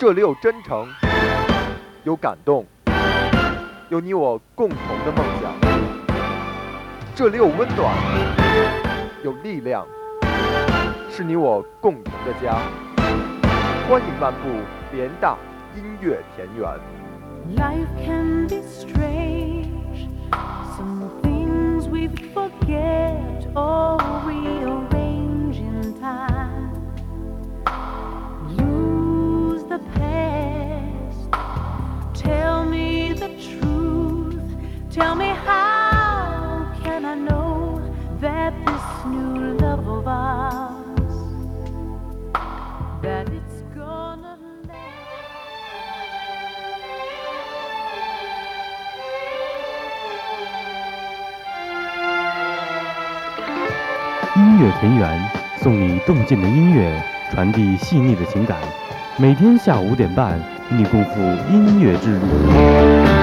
这里有真诚，有感动，有你我共同的梦想。这里有温暖，有力量，是你我共同的家。欢迎漫步联大音乐田园。Life can be strange. Some things we forget or rearrange 音乐田园送你动静的音乐，传递细腻的情感。每天下午五点半，与你共赴音乐之旅。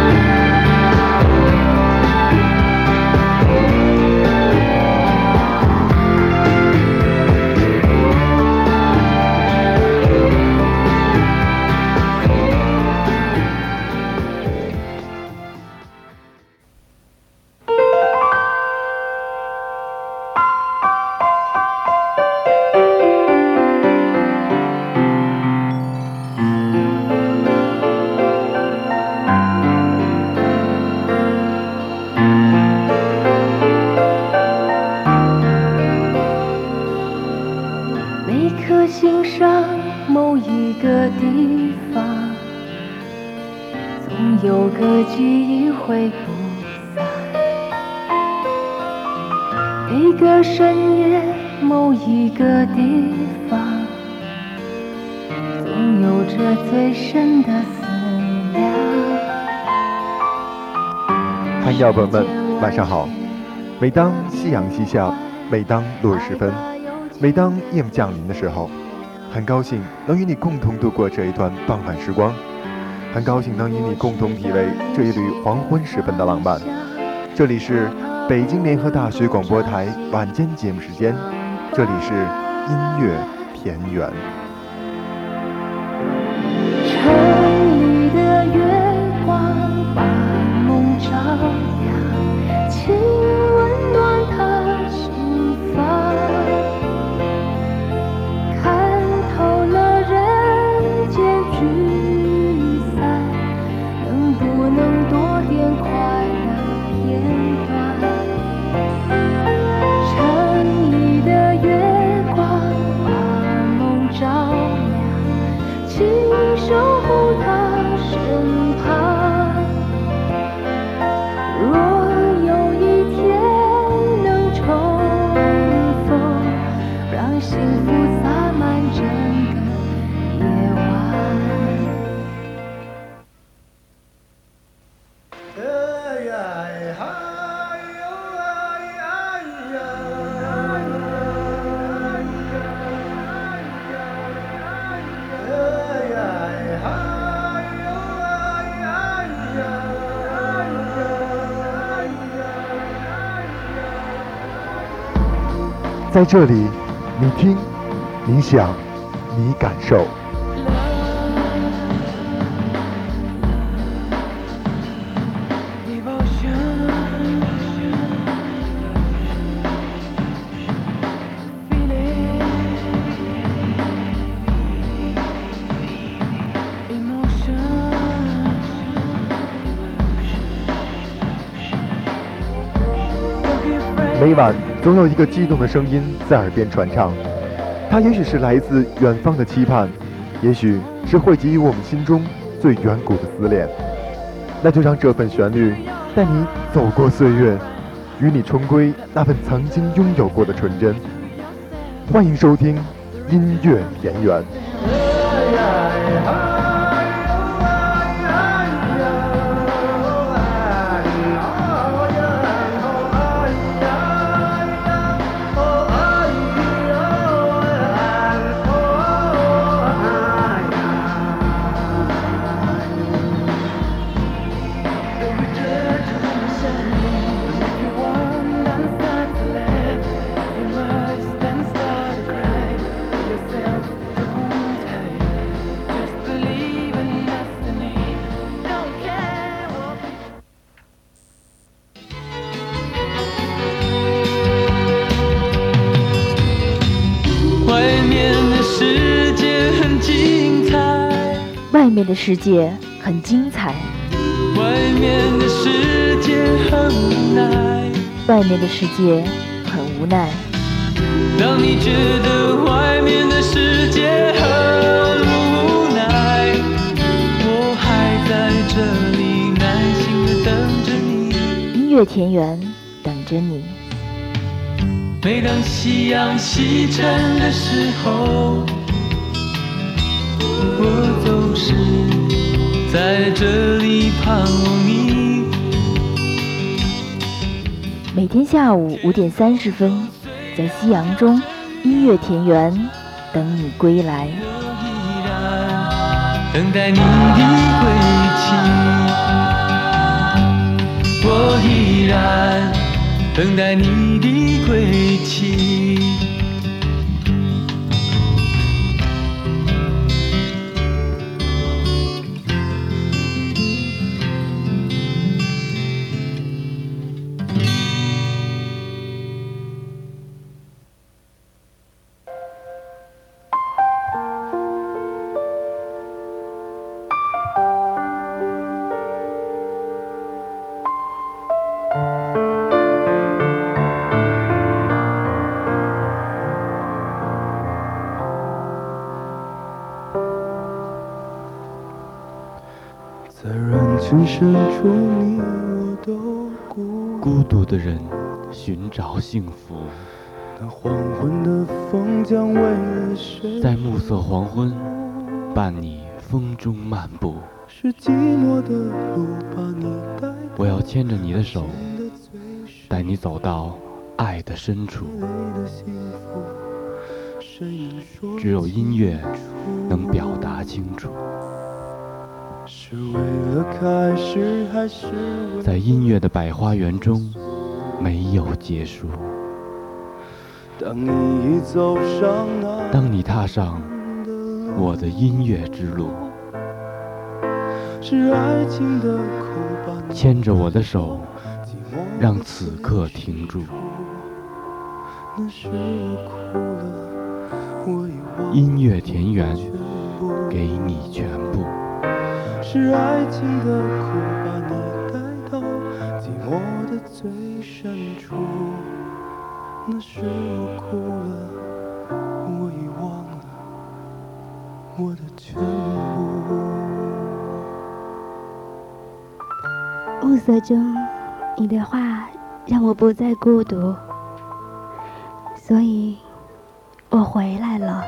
有个记忆会不散。每个深夜某一个地方，总有着最深的思量。朋友们，晚上好。每当夕阳西下，每当落日时分，每当夜幕降临的时候，很高兴能与你共同度过这一段傍晚时光，很高兴能与你共同体味这一缕黄昏时分的浪漫。这里是北京联合大学广播台晚间节目时间，这里是音乐田园。在这里，你听，你想，你感受。每晚总有一个激动的声音在耳边传唱，它也许是来自远方的期盼，也许是汇集于我们心中最远古的思念。那就让这份旋律带你走过岁月，与你重归那份曾经拥有过的纯真。欢迎收听音乐田园。外面的世界很精彩，外面的世界很无奈。外面的世界很无奈。当你觉得外面的世界很无奈，我还在这里耐心的等着你。音乐田园等着你。每当夕阳西沉的时候，我总是在这里盼望你。每天下午五点三十分，在夕阳中，音乐田园等你归来。我依然等待你的归期，我依然等待你的归期。在人群深处，你我都孤孤独的人寻找幸福，那黄昏的风将为了谁？在暮色黄昏，伴你风中漫步。是寂寞的路把你带我要牵着你的手，带你走到爱的深处。只有音乐能表达清楚。是为了开始，还是在音乐的百花园中，没有结束。当你已走上那当你踏上，我的音乐之路，是爱情的苦把你牵着我的手，让此刻停住。那是我哭了，我已忘了音乐田园全部。全部。是爱情的苦把你带到寂寞的最深处，那是我哭了，我已忘了我的全部。暮色中，你的话让我不再孤独，所以我回来了。